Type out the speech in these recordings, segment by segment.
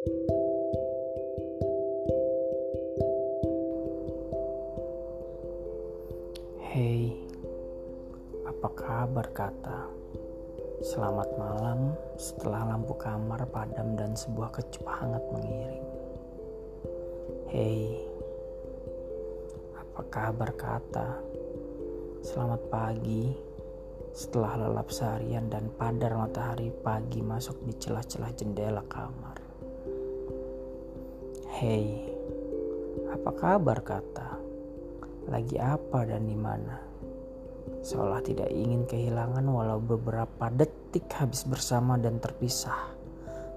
Hei, apa kabar kata? Selamat malam setelah lampu kamar padam dan sebuah kecup hangat mengiring. Hei, apa kabar kata? Selamat pagi setelah lelap seharian dan padar matahari pagi masuk di celah-celah jendela kamar. Hei, apa kabar kata? lagi apa dan di mana. Seolah tidak ingin kehilangan walau beberapa detik habis bersama dan terpisah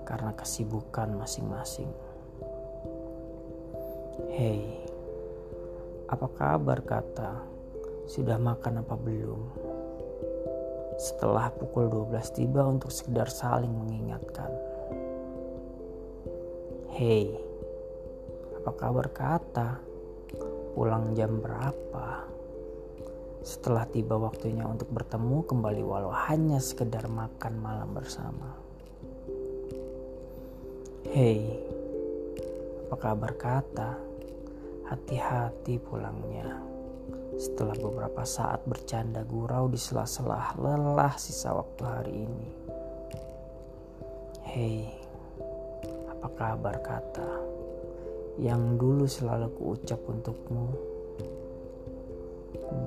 karena kesibukan masing-masing. Hei, apa kabar kata? Sudah makan apa belum? Setelah pukul 12 tiba untuk sekedar saling mengingatkan. Hei, apa kabar kata? pulang jam berapa. Setelah tiba waktunya untuk bertemu kembali walau hanya sekedar makan malam bersama. Hei, apa kabar kata? Hati-hati pulangnya. Setelah beberapa saat bercanda gurau di sela-sela lelah sisa waktu hari ini. Hei, apa kabar kata? Yang dulu selalu kuucap untukmu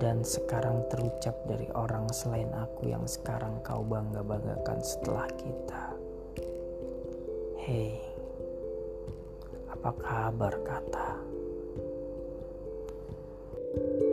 dan sekarang terucap dari orang selain aku yang sekarang kau bangga-banggakan setelah kita. Hei, apa kabar kata? thank you